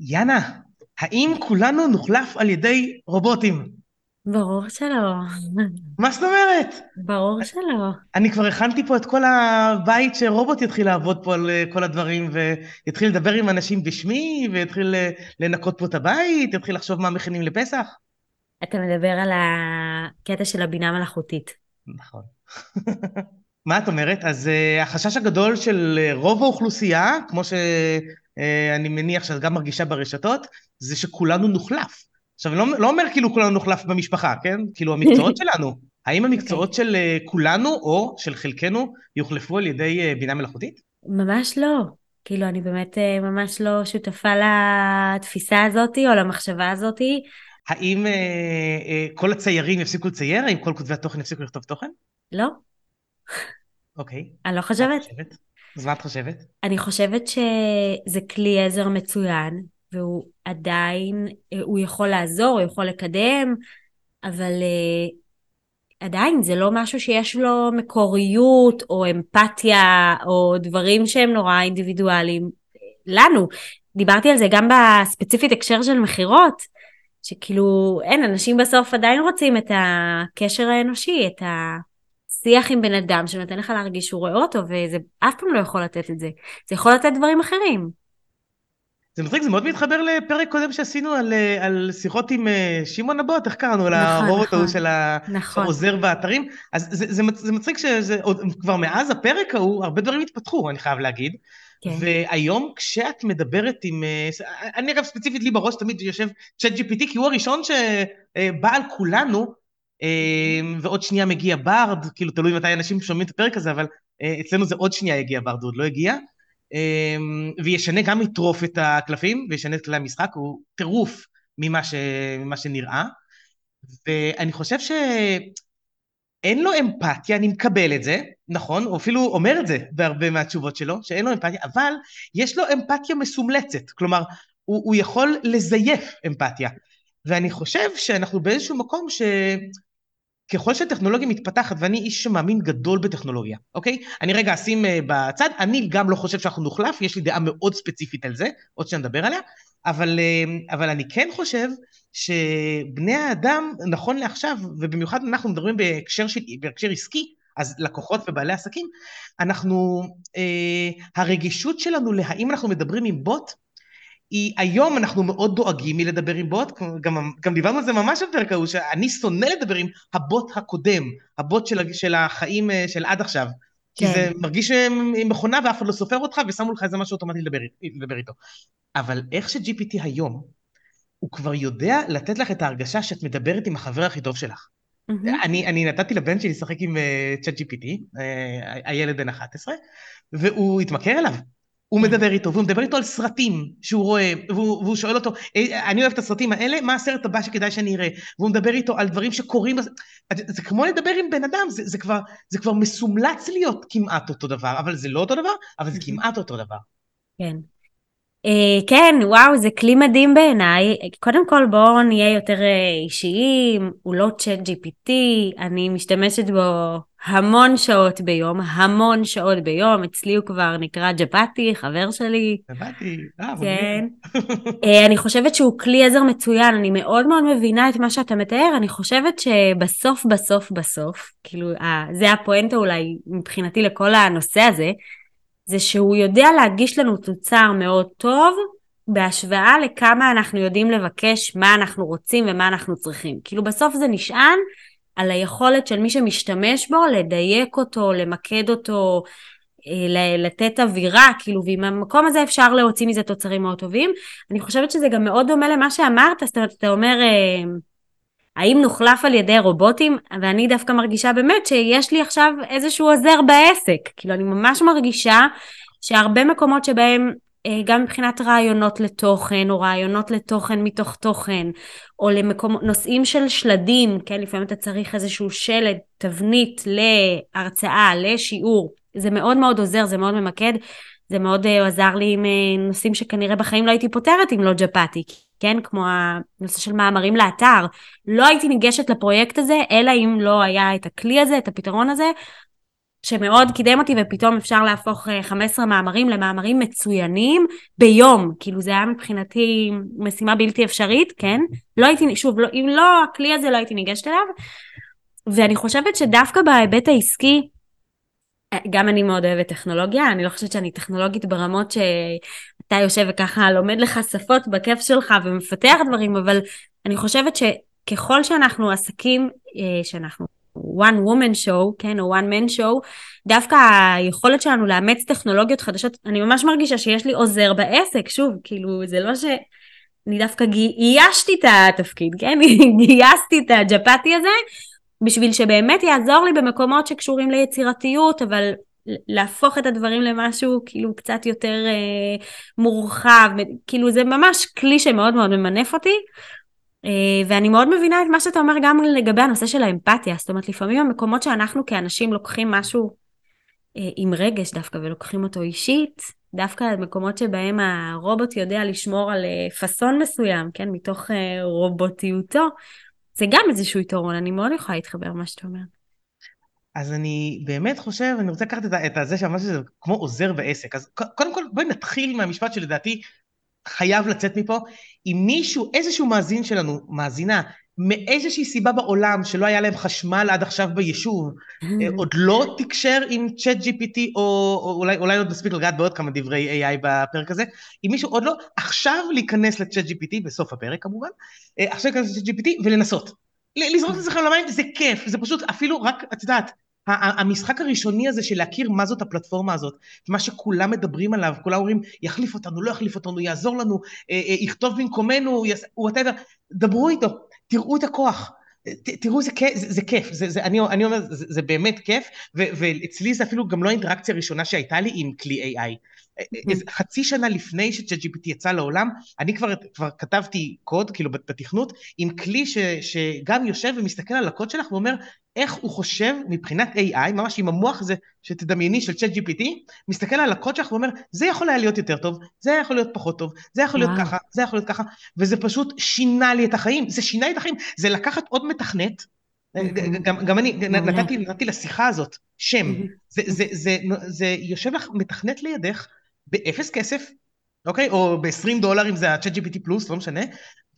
יאנה, האם כולנו נוחלף על ידי רובוטים? ברור שלא. מה זאת אומרת? ברור שלא. אני כבר הכנתי פה את כל הבית שרובוט יתחיל לעבוד פה על אה, כל הדברים ויתחיל לדבר עם אנשים בשמי ויתחיל אה, לנקות פה את הבית, יתחיל לחשוב מה מכינים לפסח. אתה מדבר על הקטע של הבינה מלאכותית. נכון. מה את אומרת? אז uh, החשש הגדול של רוב האוכלוסייה, כמו שאני מניח שאת גם מרגישה ברשתות, זה שכולנו נוחלף. עכשיו, אני לא, לא אומר כאילו כולנו נוחלף במשפחה, כן? כאילו המקצועות שלנו. האם המקצועות okay. אוקיי. של uh, כולנו, או של חלקנו, יוחלפו על ידי uh, בינה מלאכותית? ממש לא. כאילו, אני באמת uh, ממש לא שותפה לתפיסה הזאת, או למחשבה הזאת. האם uh, uh, כל הציירים יפסיקו לצייר? האם כל כותבי התוכן יפסיקו לכתוב תוכן? לא. אוקיי. אני לא חושבת. אז מה את חושבת? אני חושבת שזה כלי עזר מצוין, והוא עדיין, הוא יכול לעזור, הוא יכול לקדם, אבל uh, עדיין זה לא משהו שיש לו מקוריות או אמפתיה או דברים שהם נורא אינדיבידואליים לנו. דיברתי על זה גם בספציפית הקשר של מכירות, שכאילו אין, אנשים בסוף עדיין רוצים את הקשר האנושי, את השיח עם בן אדם שנותן לך להרגיש שהוא רואה אותו, וזה אף פעם לא יכול לתת את זה. זה יכול לתת דברים אחרים. זה מצחיק, זה מאוד מתחבר לפרק קודם שעשינו על, אה, על שיחות עם אה, שמעון הבוט, איך קראנו? נכון, לרובוט נכון, ההוא של נכון. שעוזר באתרים. אז זה, זה, זה מצחיק שכבר מאז הפרק ההוא, הרבה דברים התפתחו, אני חייב להגיד. כן. והיום כשאת מדברת עם, אה, אני אגב ספציפית לי בראש תמיד יושב צ'אט GPT, כי הוא הראשון שבא על כולנו, ועוד שנייה מגיע ברד, כאילו תלוי מתי אנשים שומעים את הפרק הזה, אבל אצלנו זה עוד שנייה יגיע ברד, הוא עוד לא הגיע. אמ, וישנה גם יטרוף את הקלפים, וישנה את כלי המשחק, הוא טירוף ממה, ש... ממה שנראה. ואני חושב שאין לו אמפתיה, אני מקבל את זה, נכון? הוא אפילו אומר את זה בהרבה מהתשובות שלו, שאין לו אמפתיה, אבל יש לו אמפתיה מסומלצת, כלומר, הוא, הוא יכול לזייף אמפתיה. ואני חושב שאנחנו באיזשהו מקום ש... ככל שהטכנולוגיה מתפתחת, ואני איש שמאמין גדול בטכנולוגיה, אוקיי? אני רגע אשים uh, בצד, אני גם לא חושב שאנחנו נוחלף, יש לי דעה מאוד ספציפית על זה, עוד שניה נדבר עליה, אבל, uh, אבל אני כן חושב שבני האדם, נכון לעכשיו, ובמיוחד אנחנו מדברים בהקשר, של, בהקשר עסקי, אז לקוחות ובעלי עסקים, אנחנו, uh, הרגישות שלנו להאם אנחנו מדברים עם בוט, היא, היום אנחנו מאוד דואגים מלדבר עם בוט, גם, גם דיברנו על זה ממש בפרק ההוא, שאני שונא לדבר עם הבוט הקודם, הבוט של, של החיים אה, של עד עכשיו. כן. כי זה מרגיש עם מכונה ואף אחד לא סופר אותך ושמו לך איזה משהו אוטומטי לדבר, לדבר איתו. אבל איך ש-GPT היום, הוא כבר יודע לתת לך את ההרגשה שאת מדברת עם החבר הכי טוב שלך. Mm-hmm. אני, אני נתתי לבן שלי לשחק עם צ'אט uh, GPT, uh, הילד בן 11, והוא התמכר אליו. הוא מדבר איתו, והוא מדבר איתו על סרטים שהוא רואה, והוא, והוא שואל אותו, אה, אני אוהב את הסרטים האלה, מה הסרט הבא שכדאי שאני אראה? והוא מדבר איתו על דברים שקורים, זה כמו לדבר עם בן אדם, זה, זה, כבר, זה כבר מסומלץ להיות כמעט אותו דבר, אבל זה לא אותו דבר, אבל זה כמעט אותו דבר. כן. Uh, כן, וואו, זה כלי מדהים בעיניי. קודם כל בואו נהיה יותר uh, אישיים, הוא לא צ'אט GPT, אני משתמשת בו המון שעות ביום, המון שעות ביום, אצלי הוא כבר נקרא ג'פתי, חבר שלי. ג'פתי, אה, כן. uh, אני חושבת שהוא כלי עזר מצוין, אני מאוד מאוד מבינה את מה שאתה מתאר, אני חושבת שבסוף בסוף בסוף, כאילו, uh, זה הפואנטה אולי מבחינתי לכל הנושא הזה, זה שהוא יודע להגיש לנו תוצר מאוד טוב בהשוואה לכמה אנחנו יודעים לבקש מה אנחנו רוצים ומה אנחנו צריכים. כאילו בסוף זה נשען על היכולת של מי שמשתמש בו לדייק אותו, למקד אותו, אה, לתת אווירה, כאילו, ועם המקום הזה אפשר להוציא מזה תוצרים מאוד טובים. אני חושבת שזה גם מאוד דומה למה שאמרת, זאת אומרת, אתה אומר, אה, האם נוחלף על ידי רובוטים? ואני דווקא מרגישה באמת שיש לי עכשיו איזשהו עוזר בעסק. כאילו, אני ממש מרגישה שהרבה מקומות שבהם אה, גם מבחינת רעיונות לתוכן, או רעיונות לתוכן מתוך תוכן, או לנושאים של שלדים, כן, לפעמים אתה צריך איזשהו שלד, תבנית להרצאה, לשיעור, זה מאוד מאוד עוזר, זה מאוד ממקד, זה מאוד uh, עזר לי עם uh, נושאים שכנראה בחיים לא הייתי פותרת אם לא ג'פתי, כן? כמו הנושא של מאמרים לאתר. לא הייתי ניגשת לפרויקט הזה, אלא אם לא היה את הכלי הזה, את הפתרון הזה. שמאוד קידם אותי ופתאום אפשר להפוך 15 אה, מאמרים למאמרים מצוינים ביום. כאילו זה היה מבחינתי משימה בלתי אפשרית, כן? לא הייתי, שוב, לא, אם לא הכלי הזה לא הייתי ניגשת אליו. ואני חושבת שדווקא בהיבט העסקי, גם אני מאוד אוהבת טכנולוגיה, אני לא חושבת שאני טכנולוגית ברמות שאתה יושב וככה לומד לך שפות בכיף שלך ומפתח דברים, אבל אני חושבת שככל שאנחנו עסקים, אה, שאנחנו one woman show, כן, או one man show, דווקא היכולת שלנו לאמץ טכנולוגיות חדשות, אני ממש מרגישה שיש לי עוזר בעסק, שוב, כאילו, זה לא ש... אני דווקא גיישתי את התפקיד, כן? גייסתי את הג'פתי הזה, בשביל שבאמת יעזור לי במקומות שקשורים ליצירתיות, אבל להפוך את הדברים למשהו כאילו קצת יותר אה, מורחב, כאילו זה ממש כלי שמאוד מאוד ממנף אותי, אה, ואני מאוד מבינה את מה שאתה אומר גם לגבי הנושא של האמפתיה, זאת אומרת לפעמים המקומות שאנחנו כאנשים לוקחים משהו אה, עם רגש דווקא ולוקחים אותו אישית, דווקא המקומות שבהם הרובוט יודע לשמור על אה, פאסון מסוים, כן, מתוך אה, רובוטיותו, זה גם איזשהו יתרון, אני מאוד יכולה להתחבר למה שאתה אומר. אז אני באמת חושב, אני רוצה לקחת את זה שאמרת שזה כמו עוזר בעסק. אז קודם כל בואי נתחיל מהמשפט שלדעתי חייב לצאת מפה. אם מישהו, איזשהו מאזין שלנו, מאזינה, מאיזושהי סיבה בעולם שלא היה להם חשמל עד עכשיו ביישוב, אה, עוד לא תקשר עם צ'אט GPT, או, או אולי, אולי עוד נספיק לגעת בעוד כמה דברי AI בפרק הזה, אם מישהו עוד לא, עכשיו להיכנס לצ'אט GPT, בסוף הפרק כמובן, אה, עכשיו להיכנס לצ'אט GPT ולנסות. לזרוק את עצמכם למים זה כיף, זה פשוט אפילו רק, את יודעת, המשחק הראשוני הזה של להכיר מה זאת הפלטפורמה הזאת, מה שכולם מדברים עליו, כולם אומרים יחליף אותנו, לא יחליף אותנו, יעזור לנו, אה, יכתוב במקומנו, whatever, דברו איתו, תראו את הכוח. תראו, זה, זה, זה כיף, זה, זה, אני, אני אומר, זה, זה באמת כיף, ו, ואצלי זה אפילו גם לא האינטראקציה הראשונה שהייתה לי עם כלי AI. Mm-hmm. חצי שנה לפני שצ'אט יצא לעולם, אני כבר, כבר כתבתי קוד, כאילו בתכנות, עם כלי ש, שגם יושב ומסתכל על הקוד שלך ואומר איך הוא חושב מבחינת AI, ממש עם המוח הזה שתדמייני של צ'אט GPT, מסתכל על הקוד שלך ואומר, זה יכול היה להיות יותר טוב, זה יכול להיות פחות טוב, זה יכול להיות ככה, זה יכול להיות ככה, וזה פשוט שינה לי את החיים, זה שינה לי את החיים, זה לקחת עוד מתכנת, גם, גם אני נתתי, נתתי לשיחה הזאת שם, זה, זה, זה, זה יושב לך מתכנת לידך, באפס כסף, אוקיי? או ב-20 דולר אם זה ה-chat GPT פלוס, לא משנה,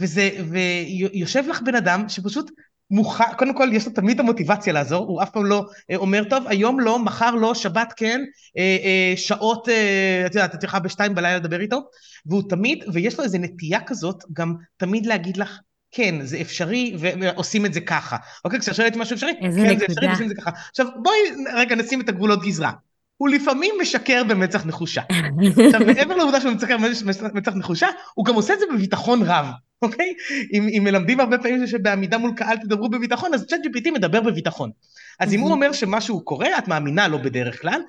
וזה, ויושב לך בן אדם שפשוט מוכן, קודם כל יש לו תמיד את המוטיבציה לעזור, הוא אף פעם לא אה, אומר, טוב, היום לא, מחר לא, שבת כן, אה, אה, שעות, אה, את יודעת, את יכולה בשתיים בלילה לדבר איתו, והוא תמיד, ויש לו איזו נטייה כזאת, גם תמיד להגיד לך, כן, זה אפשרי, ועושים את זה ככה. אוקיי, כשאתה שואלת משהו אפשרי, כן, נקודה. זה אפשרי, ועושים את זה ככה. עכשיו, בואי רגע נשים את הגבולות גזרה. הוא לפעמים משקר במצח נחושה. עכשיו, מעבר לעובדה שהוא משקר במצח נחושה, הוא גם עושה את זה בביטחון רב, אוקיי? אם, אם מלמדים הרבה פעמים שבעמידה מול קהל תדברו בביטחון, אז צ'אט GPT מדבר בביטחון. אז אם הוא אומר שמשהו קורה, את מאמינה לו בדרך כלל,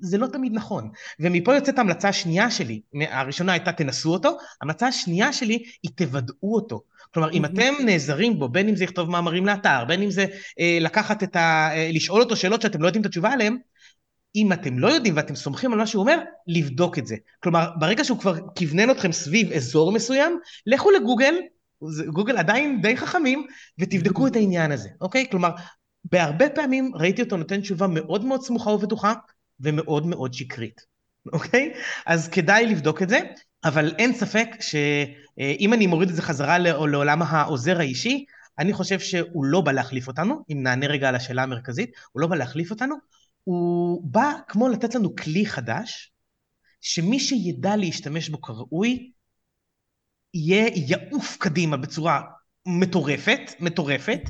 זה לא תמיד נכון. ומפה יוצאת ההמלצה השנייה שלי, הראשונה הייתה תנסו אותו, ההמלצה השנייה שלי היא תוודאו אותו. כלומר, אם אתם נעזרים בו, בין אם זה לכתוב מאמרים לאתר, בין אם זה אה, לקחת את ה... אה, לשאול אותו שאלות שאתם לא יודעים את התשובה עליהן, אם אתם לא יודעים ואתם סומכים על מה שהוא אומר, לבדוק את זה. כלומר, ברגע שהוא כבר כוונן אתכם סביב אזור מסוים, לכו לגוגל, גוגל עדיין די חכמים, ותבדקו את העניין הזה, אוקיי? כלומר, בהרבה פעמים ראיתי אותו נותן תשובה מאוד מאוד סמוכה ובטוחה, ומאוד מאוד שקרית, אוקיי? אז כדאי לבדוק את זה, אבל אין ספק שאם אני מוריד את זה חזרה לעולם העוזר האישי, אני חושב שהוא לא בא להחליף אותנו, אם נענה רגע על השאלה המרכזית, הוא לא בא להחליף אותנו, הוא בא כמו לתת לנו כלי חדש, שמי שידע להשתמש בו כראוי, יהיה יעוף קדימה בצורה מטורפת, מטורפת.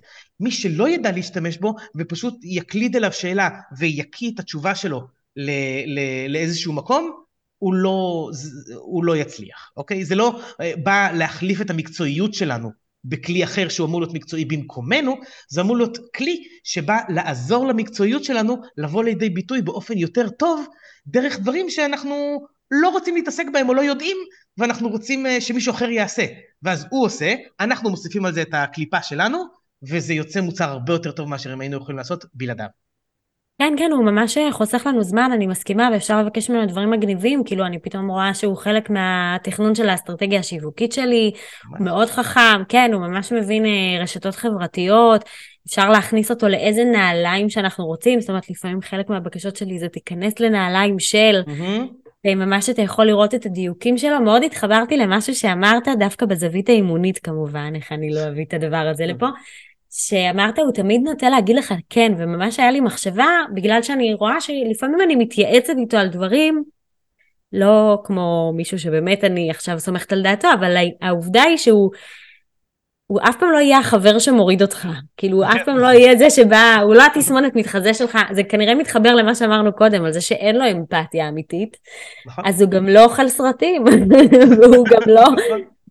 מי שלא ידע להשתמש בו ופשוט יקליד אליו שאלה ויקיא את התשובה שלו ל- ל- לאיזשהו מקום, הוא לא, הוא לא יצליח, אוקיי? זה לא אה, בא להחליף את המקצועיות שלנו בכלי אחר שהוא אמור להיות מקצועי במקומנו, זה אמור להיות כלי שבא לעזור למקצועיות שלנו לבוא לידי ביטוי באופן יותר טוב, דרך דברים שאנחנו לא רוצים להתעסק בהם או לא יודעים, ואנחנו רוצים אה, שמישהו אחר יעשה. ואז הוא עושה, אנחנו מוסיפים על זה את הקליפה שלנו, וזה יוצא מוצר הרבה יותר טוב מאשר אם היינו יכולים לעשות בלעדיו. כן, כן, הוא ממש חוסך לנו זמן, אני מסכימה, ואפשר לבקש ממנו דברים מגניבים, כאילו אני פתאום רואה שהוא חלק מהתכנון של האסטרטגיה השיווקית שלי, הוא מאוד חכם, כן, הוא ממש מבין אה, רשתות חברתיות, אפשר להכניס אותו לאיזה נעליים שאנחנו רוצים, זאת אומרת, לפעמים חלק מהבקשות שלי זה תיכנס לנעליים של, וממש אתה יכול לראות את הדיוקים שלו. מאוד התחברתי למשהו שאמרת, דווקא בזווית האימונית כמובן, איך אני לא אביא את הדבר הזה לפה. שאמרת, הוא תמיד נוטה להגיד לך כן, וממש היה לי מחשבה, בגלל שאני רואה שלפעמים אני מתייעצת איתו על דברים, לא כמו מישהו שבאמת אני עכשיו סומכת על דעתו, אבל העובדה היא שהוא הוא אף פעם לא יהיה החבר שמוריד אותך. כאילו, הוא אף פעם לא יהיה זה שבא, הוא לא התסמונת מתחזה שלך. זה כנראה מתחבר למה שאמרנו קודם, על זה שאין לו אמפתיה אמיתית. נכון. אז הוא גם לא אוכל סרטים, והוא גם לא...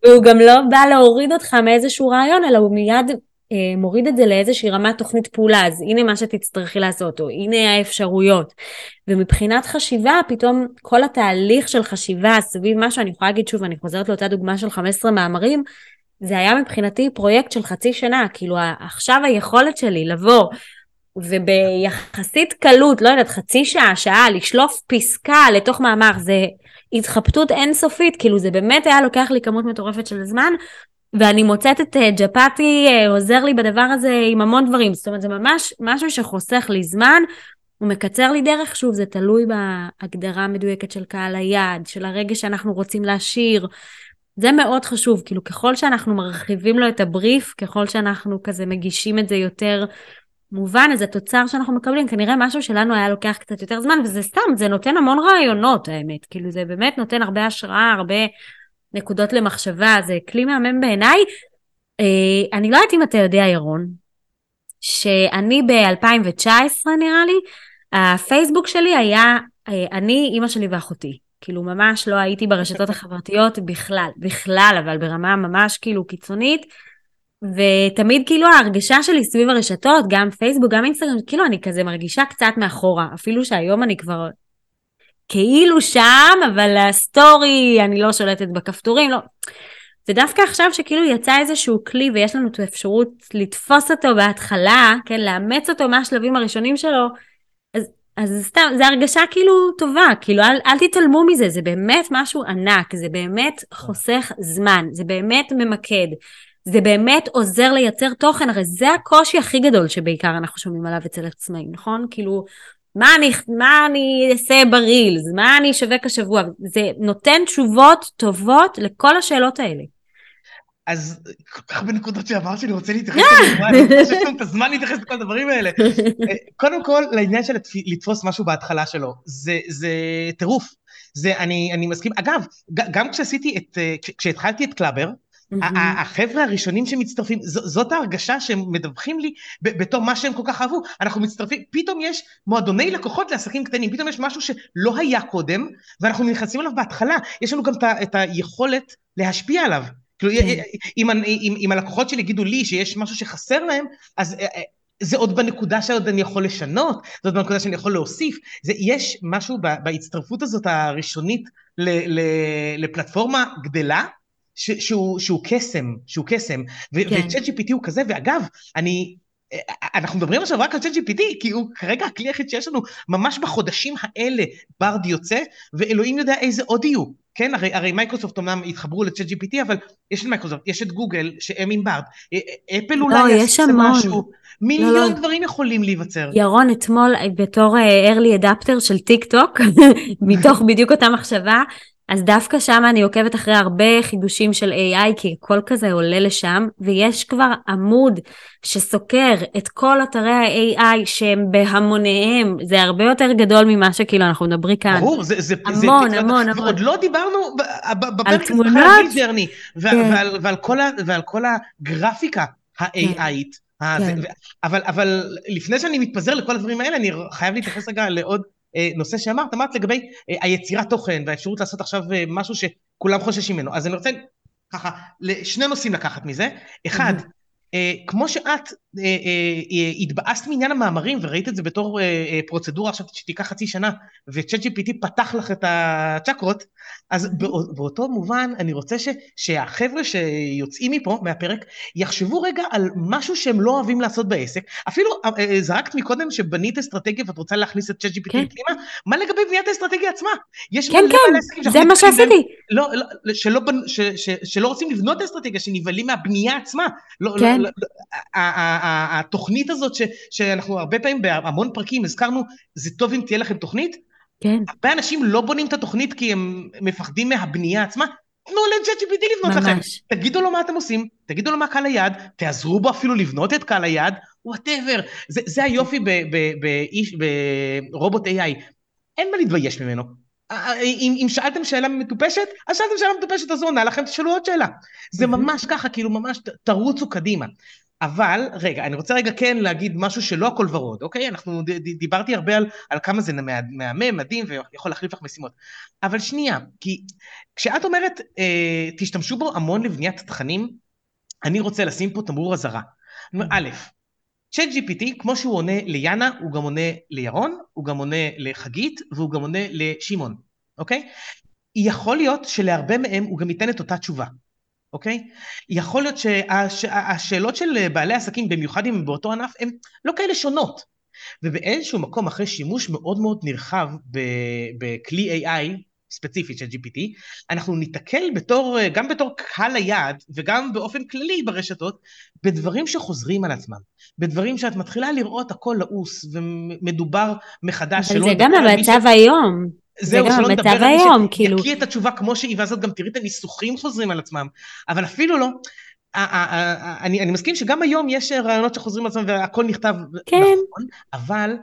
והוא גם לא בא להוריד אותך מאיזשהו רעיון, אלא הוא מיד מוריד את זה לאיזושהי רמת תוכנית פעולה, אז הנה מה שתצטרכי לעשות, או הנה האפשרויות. ומבחינת חשיבה, פתאום כל התהליך של חשיבה סביב משהו, אני יכולה להגיד שוב, אני חוזרת לאותה דוגמה של 15 מאמרים, זה היה מבחינתי פרויקט של חצי שנה, כאילו עכשיו היכולת שלי לבוא וביחסית קלות, לא יודעת, חצי שעה, שעה, לשלוף פסקה לתוך מאמר, זה התחבטות אינסופית, כאילו זה באמת היה לוקח לי כמות מטורפת של זמן, ואני מוצאת את אה, ג'פתי אה, עוזר לי בדבר הזה עם המון דברים, זאת אומרת זה ממש משהו שחוסך לי זמן, הוא מקצר לי דרך, שוב זה תלוי בהגדרה המדויקת של קהל היעד, של הרגע שאנחנו רוצים להשאיר, זה מאוד חשוב, כאילו ככל שאנחנו מרחיבים לו את הבריף, ככל שאנחנו כזה מגישים את זה יותר מובן, אז התוצר שאנחנו מקבלים, כנראה משהו שלנו היה לוקח קצת יותר זמן, וזה סתם, זה נותן המון רעיונות האמת, כאילו זה באמת נותן הרבה השראה, הרבה נקודות למחשבה, זה כלי מהמם בעיניי. אה, אני לא יודעת אם אתה יודע, ירון, שאני ב-2019 נראה לי, הפייסבוק שלי היה אה, אני, אימא שלי ואחותי. כאילו ממש לא הייתי ברשתות החברתיות בכלל, בכלל, אבל ברמה ממש כאילו קיצונית. ותמיד כאילו ההרגשה שלי סביב הרשתות, גם פייסבוק, גם אינסטגרם, כאילו אני כזה מרגישה קצת מאחורה, אפילו שהיום אני כבר כאילו שם, אבל ה story, אני לא שולטת בכפתורים, לא. ודווקא עכשיו שכאילו יצא איזשהו כלי ויש לנו את האפשרות לתפוס אותו בהתחלה, כן, לאמץ אותו מהשלבים הראשונים שלו, אז סתם, זו הרגשה כאילו טובה, כאילו אל, אל תתעלמו מזה, זה באמת משהו ענק, זה באמת חוסך זמן, זה באמת ממקד, זה באמת עוזר לייצר תוכן, הרי זה הקושי הכי גדול שבעיקר אנחנו שומעים עליו אצל עצמאים, נכון? כאילו, מה אני, מה אני אעשה ברילס, מה אני אשווק השבוע, זה נותן תשובות טובות לכל השאלות האלה. אז כל כך הרבה נקודות שאמרת שאני רוצה להתייחס לזה, אני לנו את הזמן להתייחס לכל הדברים האלה. אה, קודם כל, לעניין של לתפוס משהו בהתחלה שלו, זה טירוף. זה, אני, אני מסכים. אגב, גם כשעשיתי את, אה, כשהתחלתי את קלאבר, החבר'ה הראשונים שמצטרפים, זאת ההרגשה שהם מדווחים לי בתור מה שהם כל כך אהבו. אנחנו מצטרפים, פתאום יש מועדוני לקוחות לעסקים קטנים, פתאום יש משהו שלא היה קודם, ואנחנו נכנסים אליו בהתחלה. יש לנו גם את היכולת להשפיע עליו. כאילו, כן. אם, אם, אם הלקוחות שלי יגידו לי שיש משהו שחסר להם, אז אה, אה, זה עוד בנקודה שעוד אני יכול לשנות, זה עוד בנקודה שאני יכול להוסיף. זה, יש משהו בהצטרפות הזאת הראשונית ל, ל, לפלטפורמה גדלה, ש, שהוא, שהוא קסם, שהוא קסם. כן. וצ'אט GPT הוא כזה, ואגב, אני אנחנו מדברים עכשיו רק על צ'אט GPT, כי הוא כרגע הכלי היחיד שיש לנו, ממש בחודשים האלה ברד יוצא, ואלוהים יודע איזה עוד יהיו, כן? הרי, הרי מייקרוסופט אמנם התחברו לצ'אט GPT, אבל יש את מייקרוסופט, יש את גוגל, שהם עם ברד, אפל לא, אולי יעשה משהו, מיליון לא, לא. דברים יכולים להיווצר. ירון, אתמול בתור uh, early adopter של טיק טוק, מתוך בדיוק אותה מחשבה, אז דווקא שם אני עוקבת אחרי הרבה חידושים של AI, כי הכל כזה עולה לשם, ויש כבר עמוד שסוקר את כל אתרי ה-AI שהם בהמוניהם, זה הרבה יותר גדול ממה שכאילו אנחנו מדברים כאן. ברור, זה, זה, המון, זה, המון, המון. ועוד לא דיברנו בפרק שלך על ג'רני, כן. ועל, ועל, ועל כל הגרפיקה ה-AIית. כן. כן. אבל, אבל לפני שאני מתפזר לכל הדברים האלה, אני חייב להתייחס רגע לעוד נושא שאמרת, אמרת לגבי אה, היצירת תוכן והאפשרות לעשות עכשיו אה, משהו שכולם חוששים ממנו. אז אני רוצה ככה, שני נושאים לקחת מזה. אחד, אה, כמו שאת אה, אה, התבאסת מעניין המאמרים וראית את זה בתור פרוצדורה עכשיו שתיקח חצי שנה וצ'אט GPT פתח לך את הצ'קרות, אז mm-hmm. באותו מובן אני רוצה ש, שהחבר'ה שיוצאים מפה מהפרק יחשבו רגע על משהו שהם לא אוהבים לעשות בעסק, אפילו זרקת מקודם שבנית אסטרטגיה ואת רוצה להכניס את צ'אט GPT כן. פנימה, מה לגבי בניית האסטרטגיה עצמה? יש כן כן, זה מה שעשיתי. לא, לא, שלא, ש, ש, שלא רוצים לבנות אסטרטגיה, שנבהלים מהבנייה עצמה. התוכנית הזאת ש, שאנחנו הרבה פעמים בהמון פרקים הזכרנו, זה טוב אם תהיה לכם תוכנית. כן. הרבה אנשים לא בונים את התוכנית כי הם מפחדים מהבנייה עצמה. תנו ל GPT לבנות ממש. לכם. תגידו לו מה אתם עושים, תגידו לו מה קהל היעד, תעזרו בו אפילו לבנות את קהל היעד, whatever. זה, זה היופי ברובוט AI. אין מה להתבייש ממנו. אם, אם שאלתם שאלה מטופשת, אז שאלתם שאלה מטופשת, אז עונה לכם, תשאלו עוד שאלה. זה ממש ככה, כאילו ממש תרוצו קדימה. אבל, רגע, אני רוצה רגע כן להגיד משהו שלא הכל ורוד, אוקיי? אנחנו, דיברתי הרבה על, על כמה זה מהמם, מדהים, ויכול להחליף לך משימות. אבל שנייה, כי כשאת אומרת, אה, תשתמשו בו המון לבניית תכנים, אני רוצה לשים פה תמרור אזהרה. א', צ'אט GPT, כמו שהוא עונה ליאנה, הוא גם עונה לירון, הוא גם עונה לחגית, והוא גם עונה לשמעון, אוקיי? יכול להיות שלהרבה מהם הוא גם ייתן את אותה תשובה. אוקיי? יכול להיות שהשאלות של בעלי עסקים, במיוחד אם הם באותו ענף, הן לא כאלה שונות. ובאיזשהו מקום, אחרי שימוש מאוד מאוד נרחב בכלי AI, ספציפית של GPT, אנחנו ניתקל בתור, גם בתור קהל היעד וגם באופן כללי ברשתות, בדברים שחוזרים על עצמם. בדברים שאת מתחילה לראות הכל לעוס ומדובר מחדש. אבל זה גם המצב ש... היום. זהו, שלא נדבר על מי כאילו... שיקריא את התשובה כמו שהיא, ואז את גם תראי את הניסוחים חוזרים על עצמם. אבל אפילו לא, אני, אני מסכים שגם היום יש רעיונות שחוזרים על עצמם והכל נכתב כן. נכון, אבל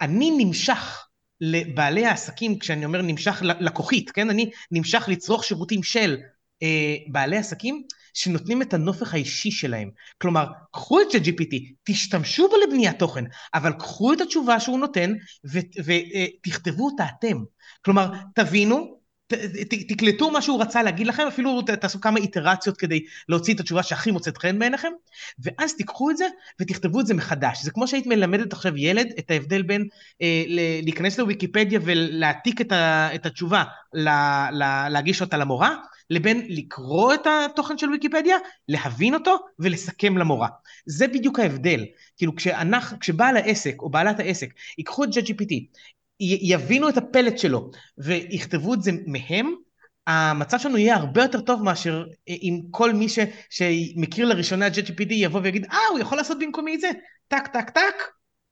אני נמשך לבעלי העסקים, כשאני אומר נמשך לקוחית, כן? אני נמשך לצרוך שירותים של אה, בעלי עסקים, שנותנים את הנופך האישי שלהם. כלומר, קחו את GPT, תשתמשו בו לבניית תוכן, אבל קחו את התשובה שהוא נותן ותכתבו אותה אתם. כלומר, תבינו, ת, ת, תקלטו מה שהוא רצה להגיד לכם, אפילו ת, תעשו כמה איטרציות כדי להוציא את התשובה שהכי מוצאת חן בעיניכם, ואז תיקחו את זה ותכתבו את זה מחדש. זה כמו שהיית מלמדת עכשיו ילד את ההבדל בין אה, להיכנס לוויקיפדיה ולהעתיק את, ה, את התשובה, לה, לה, להגיש אותה למורה, לבין לקרוא את התוכן של ויקיפדיה, להבין אותו ולסכם למורה. זה בדיוק ההבדל. כאילו כשאנחנו, כשבעל העסק או בעלת העסק ייקחו את JGPT, יבינו את הפלט שלו ויכתבו את זה מהם, המצב שלנו יהיה הרבה יותר טוב מאשר אם כל מי ש, שמכיר לראשונה את JGPD יבוא ויגיד, אה, הוא יכול לעשות במקומי את זה, טק, טק, טק,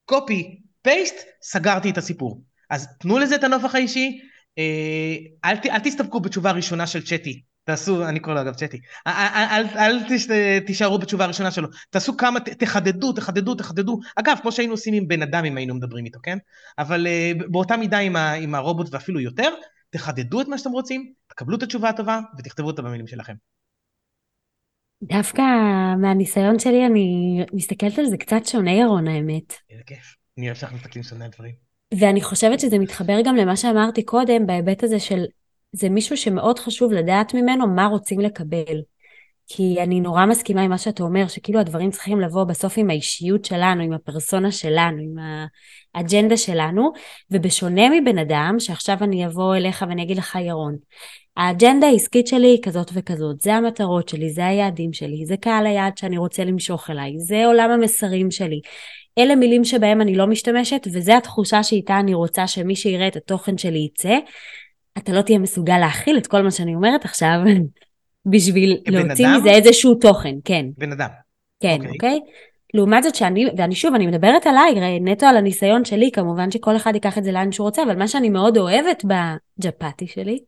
קופי, פייסט, סגרתי את הסיפור. אז תנו לזה את הנופח האישי, אה, אל, אל תסתפקו בתשובה הראשונה של צ'אטי, תעשו, אני קורא לו אגב צ'אטי, אל, אל, אל אל תישארו בתשובה הראשונה שלו, תעשו כמה, תחדדו, תחדדו, תחדדו, אגב, כמו שהיינו עושים עם בן אדם אם היינו מדברים איתו, כן? אבל uh, באותה מידה עם, ה, עם הרובוט ואפילו יותר, תחדדו את מה שאתם רוצים, תקבלו את התשובה הטובה ותכתבו אותה במילים שלכם. דווקא מהניסיון שלי אני מסתכלת על זה קצת שונה ירון האמת. איזה כיף, אני אוהב שאנחנו מסתכלים שונה על דברים. ואני חושבת שזה מתחבר גם למה שאמרתי קודם, בהיבט הזה של זה מישהו שמאוד חשוב לדעת ממנו מה רוצים לקבל. כי אני נורא מסכימה עם מה שאתה אומר, שכאילו הדברים צריכים לבוא בסוף עם האישיות שלנו, עם הפרסונה שלנו, עם האג'נדה שלנו, ובשונה מבן אדם, שעכשיו אני אבוא אליך ואני אגיד לך, ירון, האג'נדה העסקית שלי היא כזאת וכזאת, זה המטרות שלי, זה היעדים שלי, זה קהל היעד שאני רוצה למשוך אליי, זה עולם המסרים שלי. אלה מילים שבהם אני לא משתמשת, וזו התחושה שאיתה אני רוצה שמי שיראה את התוכן שלי יצא. אתה לא תהיה מסוגל להכיל את כל מה שאני אומרת עכשיו, בשביל להוציא אדם? מזה איזשהו תוכן, כן. בן אדם. כן, אוקיי? Okay. אוקיי? לעומת זאת שאני, ואני שוב, אני מדברת עליי, נטו על הניסיון שלי, כמובן שכל אחד ייקח את זה לאן שהוא רוצה, אבל מה שאני מאוד אוהבת בג'פאטי שלי,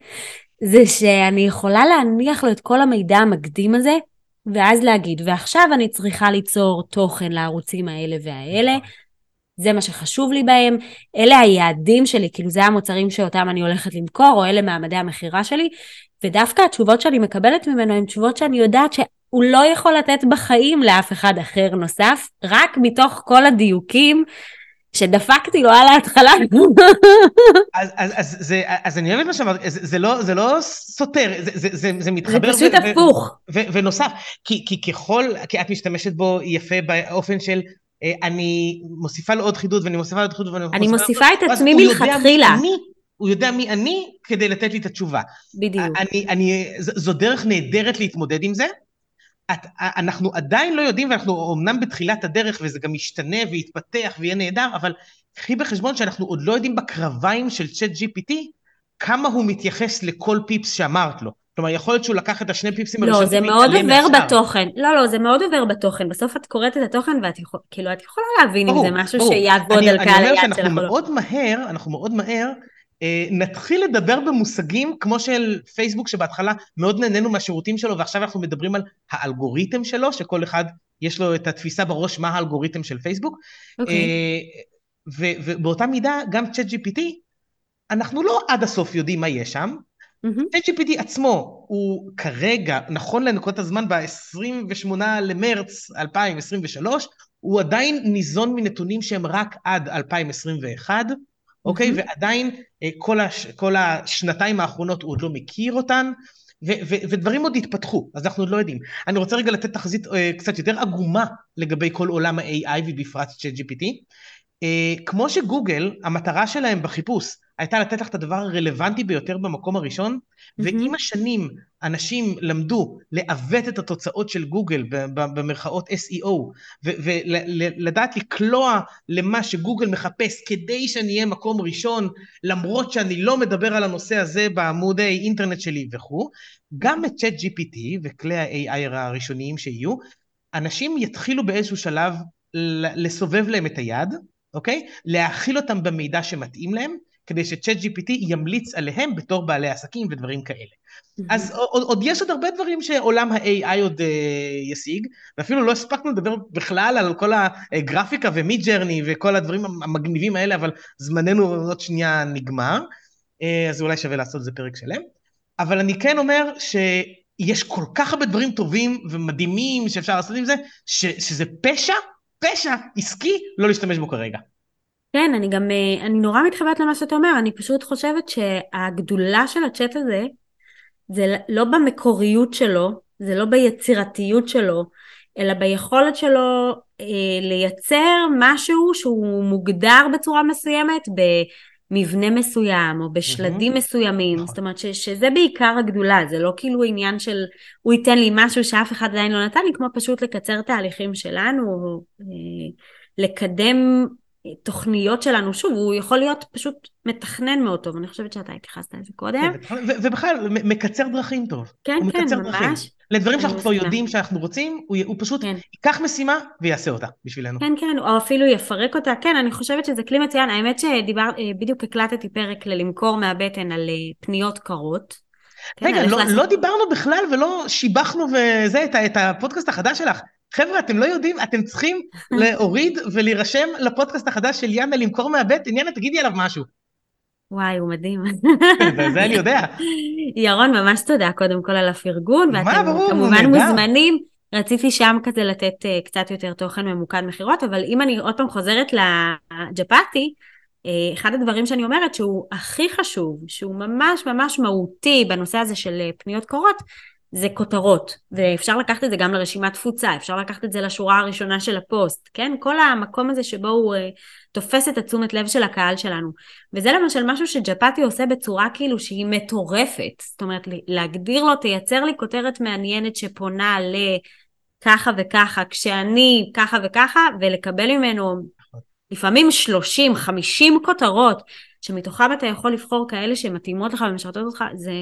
זה שאני יכולה להניח לו את כל המידע המקדים הזה, ואז להגיד, ועכשיו אני צריכה ליצור תוכן לערוצים האלה והאלה, נכון. זה מה שחשוב לי בהם, אלה היעדים שלי, כאילו זה המוצרים שאותם אני הולכת למכור, או אלה מעמדי המכירה שלי, ודווקא התשובות שאני מקבלת ממנו הן תשובות שאני יודעת שהוא לא יכול לתת בחיים לאף אחד אחר נוסף, רק מתוך כל הדיוקים שדפקתי לו על ההתחלה. אז, אז, אז, זה, אז אני אוהב את מה שאמרת, זה, זה, לא, זה לא סותר, זה, זה, זה, זה מתחבר. זה פשוט ו, הפוך. ו, ו, ונוסף, כי, כי ככל, כי את משתמשת בו יפה באופן של אני מוסיפה לו עוד חידוד ואני מוסיפה לו עוד חידוד ואני אני מוסיפה את עצמי מלכתחילה. הוא יודע מי אני כדי לתת לי את התשובה. בדיוק. אני, אני, זו דרך נהדרת להתמודד עם זה. את, אנחנו עדיין לא יודעים, ואנחנו אמנם בתחילת הדרך, וזה גם ישתנה ויתפתח ויהיה נהדר, אבל קחי בחשבון שאנחנו עוד לא יודעים בקרביים של צ'אט GPT כמה הוא מתייחס לכל פיפס שאמרת לו. כלומר, יכול להיות שהוא לקח את השני פיפסים לא, זה מאוד עובר בתוכן. לא, לא, זה מאוד עובר בתוכן. בסוף את קוראת את התוכן ואת יכול, כאילו, את יכולה להבין ברור, אם זה משהו ברור. שיעבוד על קהל היד שלך. אני אומר שאנחנו מאוד מהר, אנחנו מאוד מהר, אה, נתחיל לדבר במושגים כמו של פייסבוק, שבהתחלה מאוד נהנינו מהשירותים שלו, ועכשיו אנחנו מדברים על האלגוריתם שלו, שכל אחד יש לו את התפיסה בראש מה האלגוריתם של פייסבוק. Okay. אוקיי. אה, ובאותה מידה, גם צ'אט GPT, אנחנו לא עד הסוף יודעים מה יש שם, ChatGPT mm-hmm. עצמו הוא כרגע, נכון לנקודת הזמן ב-28 למרץ 2023, הוא עדיין ניזון מנתונים שהם רק עד 2021, אוקיי? Mm-hmm. ועדיין אה, כל, הש, כל השנתיים האחרונות הוא עוד לא מכיר אותן, ו- ו- ודברים עוד התפתחו, אז אנחנו עוד לא יודעים. אני רוצה רגע לתת תחזית uh, קצת יותר עגומה לגבי כל עולם ה-AI ובפרט ChatGPT. Uh, כמו שגוגל, המטרה שלהם בחיפוש הייתה לתת לך את הדבר הרלוונטי ביותר במקום הראשון, mm-hmm. ועם השנים אנשים למדו לעוות את התוצאות של גוגל במרכאות SEO, ולדעת לקלוע למה שגוגל מחפש כדי שאני אהיה מקום ראשון, למרות שאני לא מדבר על הנושא הזה בעמודי אינטרנט שלי וכו', גם את צ'אט GPT וכלי ה-AI הראשוניים שיהיו, אנשים יתחילו באיזשהו שלב לסובב להם את היד, אוקיי? להאכיל אותם במידע שמתאים להם, כדי שצ'אט GPT ימליץ עליהם בתור בעלי עסקים ודברים כאלה. אז עוד, עוד יש עוד הרבה דברים שעולם ה-AI עוד uh, ישיג, ואפילו לא הספקנו לדבר בכלל על כל הגרפיקה ומי ג'רני וכל הדברים המגניבים האלה, אבל זמננו עוד שנייה נגמר, uh, אז אולי שווה לעשות איזה פרק שלם. אבל אני כן אומר שיש כל כך הרבה דברים טובים ומדהימים שאפשר לעשות עם זה, ש, שזה פשע, פשע עסקי לא להשתמש בו כרגע. כן, אני גם, אה, אני נורא מתחברת למה שאתה אומר, אני פשוט חושבת שהגדולה של הצ'אט הזה, זה לא במקוריות שלו, זה לא ביצירתיות שלו, אלא ביכולת שלו אה, לייצר משהו שהוא מוגדר בצורה מסוימת, במבנה מסוים או בשלדים mm-hmm. מסוימים, נכון. זאת אומרת ש, שזה בעיקר הגדולה, זה לא כאילו עניין של הוא ייתן לי משהו שאף אחד עדיין לא נתן לי, כמו פשוט לקצר תהליכים שלנו, אה, לקדם תוכניות שלנו, שוב, הוא יכול להיות פשוט מתכנן מאוד טוב, אני חושבת שאתה התייחסת לזה קודם. כן, ובכלל, מקצר דרכים טוב. כן, כן, ממש. דרכים. לדברים שאנחנו כבר יודעים שאנחנו רוצים, הוא, הוא פשוט כן. ייקח משימה ויעשה אותה בשבילנו. כן, כן, או אפילו יפרק אותה. כן, אני חושבת שזה כלי מצוין. האמת שבדיוק הקלטתי פרק ללמכור מהבטן על אה, פניות קרות. כן, רגע, לא, לעשות... לא דיברנו בכלל ולא שיבחנו וזה, את, את הפודקאסט החדש שלך. חבר'ה, אתם לא יודעים, אתם צריכים להוריד ולהירשם לפודקאסט החדש של יאנה למכור מהבטן. יאנה, תגידי עליו משהו. וואי, הוא מדהים. זה אני יודע. ירון, ממש תודה קודם כל על הפרגון, ואתם כמובן מוזמנים. רציתי שם כזה לתת uh, קצת יותר תוכן ממוקד מכירות, אבל אם אני עוד פעם חוזרת לג'פאטי, uh, אחד הדברים שאני אומרת שהוא הכי חשוב, שהוא ממש ממש מהותי בנושא הזה של uh, פניות קורות, זה כותרות, ואפשר לקחת את זה גם לרשימת תפוצה, אפשר לקחת את זה לשורה הראשונה של הפוסט, כן? כל המקום הזה שבו הוא uh, תופס את התשומת לב של הקהל שלנו. וזה למשל משהו שג'פטי עושה בצורה כאילו שהיא מטורפת. זאת אומרת, להגדיר לו, תייצר לי כותרת מעניינת שפונה לככה וככה, כשאני ככה וככה, ולקבל ממנו לפעמים 30, 50 כותרות שמתוכם אתה יכול לבחור כאלה שמתאימות לך ומשרתות אותך, זה,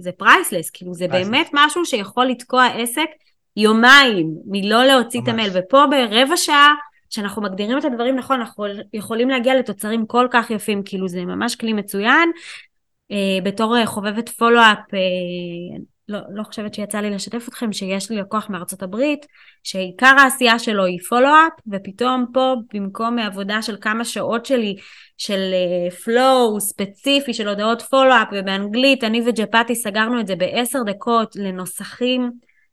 זה פרייסלס, כאילו זה באמת משהו שיכול לתקוע עסק יומיים מלא להוציא את המייל, ופה ברבע שעה שאנחנו מגדירים את הדברים נכון, אנחנו יכולים להגיע לתוצרים כל כך יפים, כאילו זה ממש כלי מצוין. אה, בתור אה, חובבת פולו-אפ, לא, לא חושבת שיצא לי לשתף אתכם שיש לי לקוח מארצות הברית, שעיקר העשייה שלו היא פולו-אפ, ופתאום פה במקום עבודה של כמה שעות שלי של פלואו uh, ספציפי של הודעות פולו-אפ ובאנגלית, אני וג'פטי סגרנו את זה בעשר דקות לנוסחים,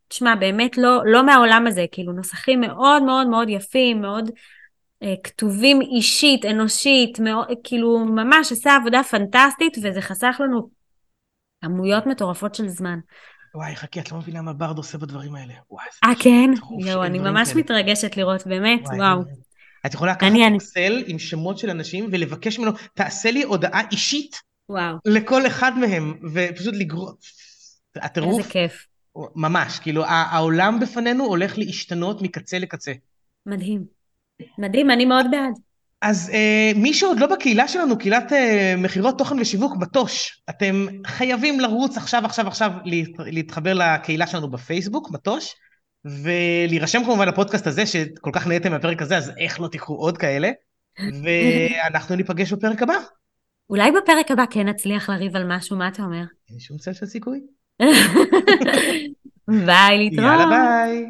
תשמע באמת לא, לא מהעולם הזה, כאילו נוסחים מאוד מאוד מאוד יפים, מאוד כתובים אישית, אנושית, מאוד, כאילו ממש עשה עבודה פנטסטית וזה חסך לנו כמויות מטורפות של זמן. וואי, חכי, את לא מבינה מה ברד עושה בדברים האלה. אה, כן? יואו, אני ממש כאלה. מתרגשת לראות, באמת, וואי, וואו. את יכולה לקחת אקסל עם שמות של אנשים ולבקש ממנו, תעשה לי הודעה אישית וואו. לכל אחד מהם, ופשוט לגרום... הטירוף... איזה כיף. ממש, כאילו, העולם בפנינו הולך להשתנות מקצה לקצה. מדהים. מדהים, אני מאוד בעד. אז אה, מי שעוד לא בקהילה שלנו, קהילת אה, מכירות תוכן ושיווק מטוש, אתם חייבים לרוץ עכשיו, עכשיו, עכשיו, להתחבר לקהילה שלנו בפייסבוק, מטוש, ולהירשם כמובן לפודקאסט הזה, שכל כך נהייתם מהפרק הזה, אז איך לא תיקחו עוד כאלה, ואנחנו ניפגש בפרק הבא. אולי בפרק הבא כן נצליח לריב על משהו, מה אתה אומר? אין שום צל של סיכוי. ביי, להתראות. יאללה ביי.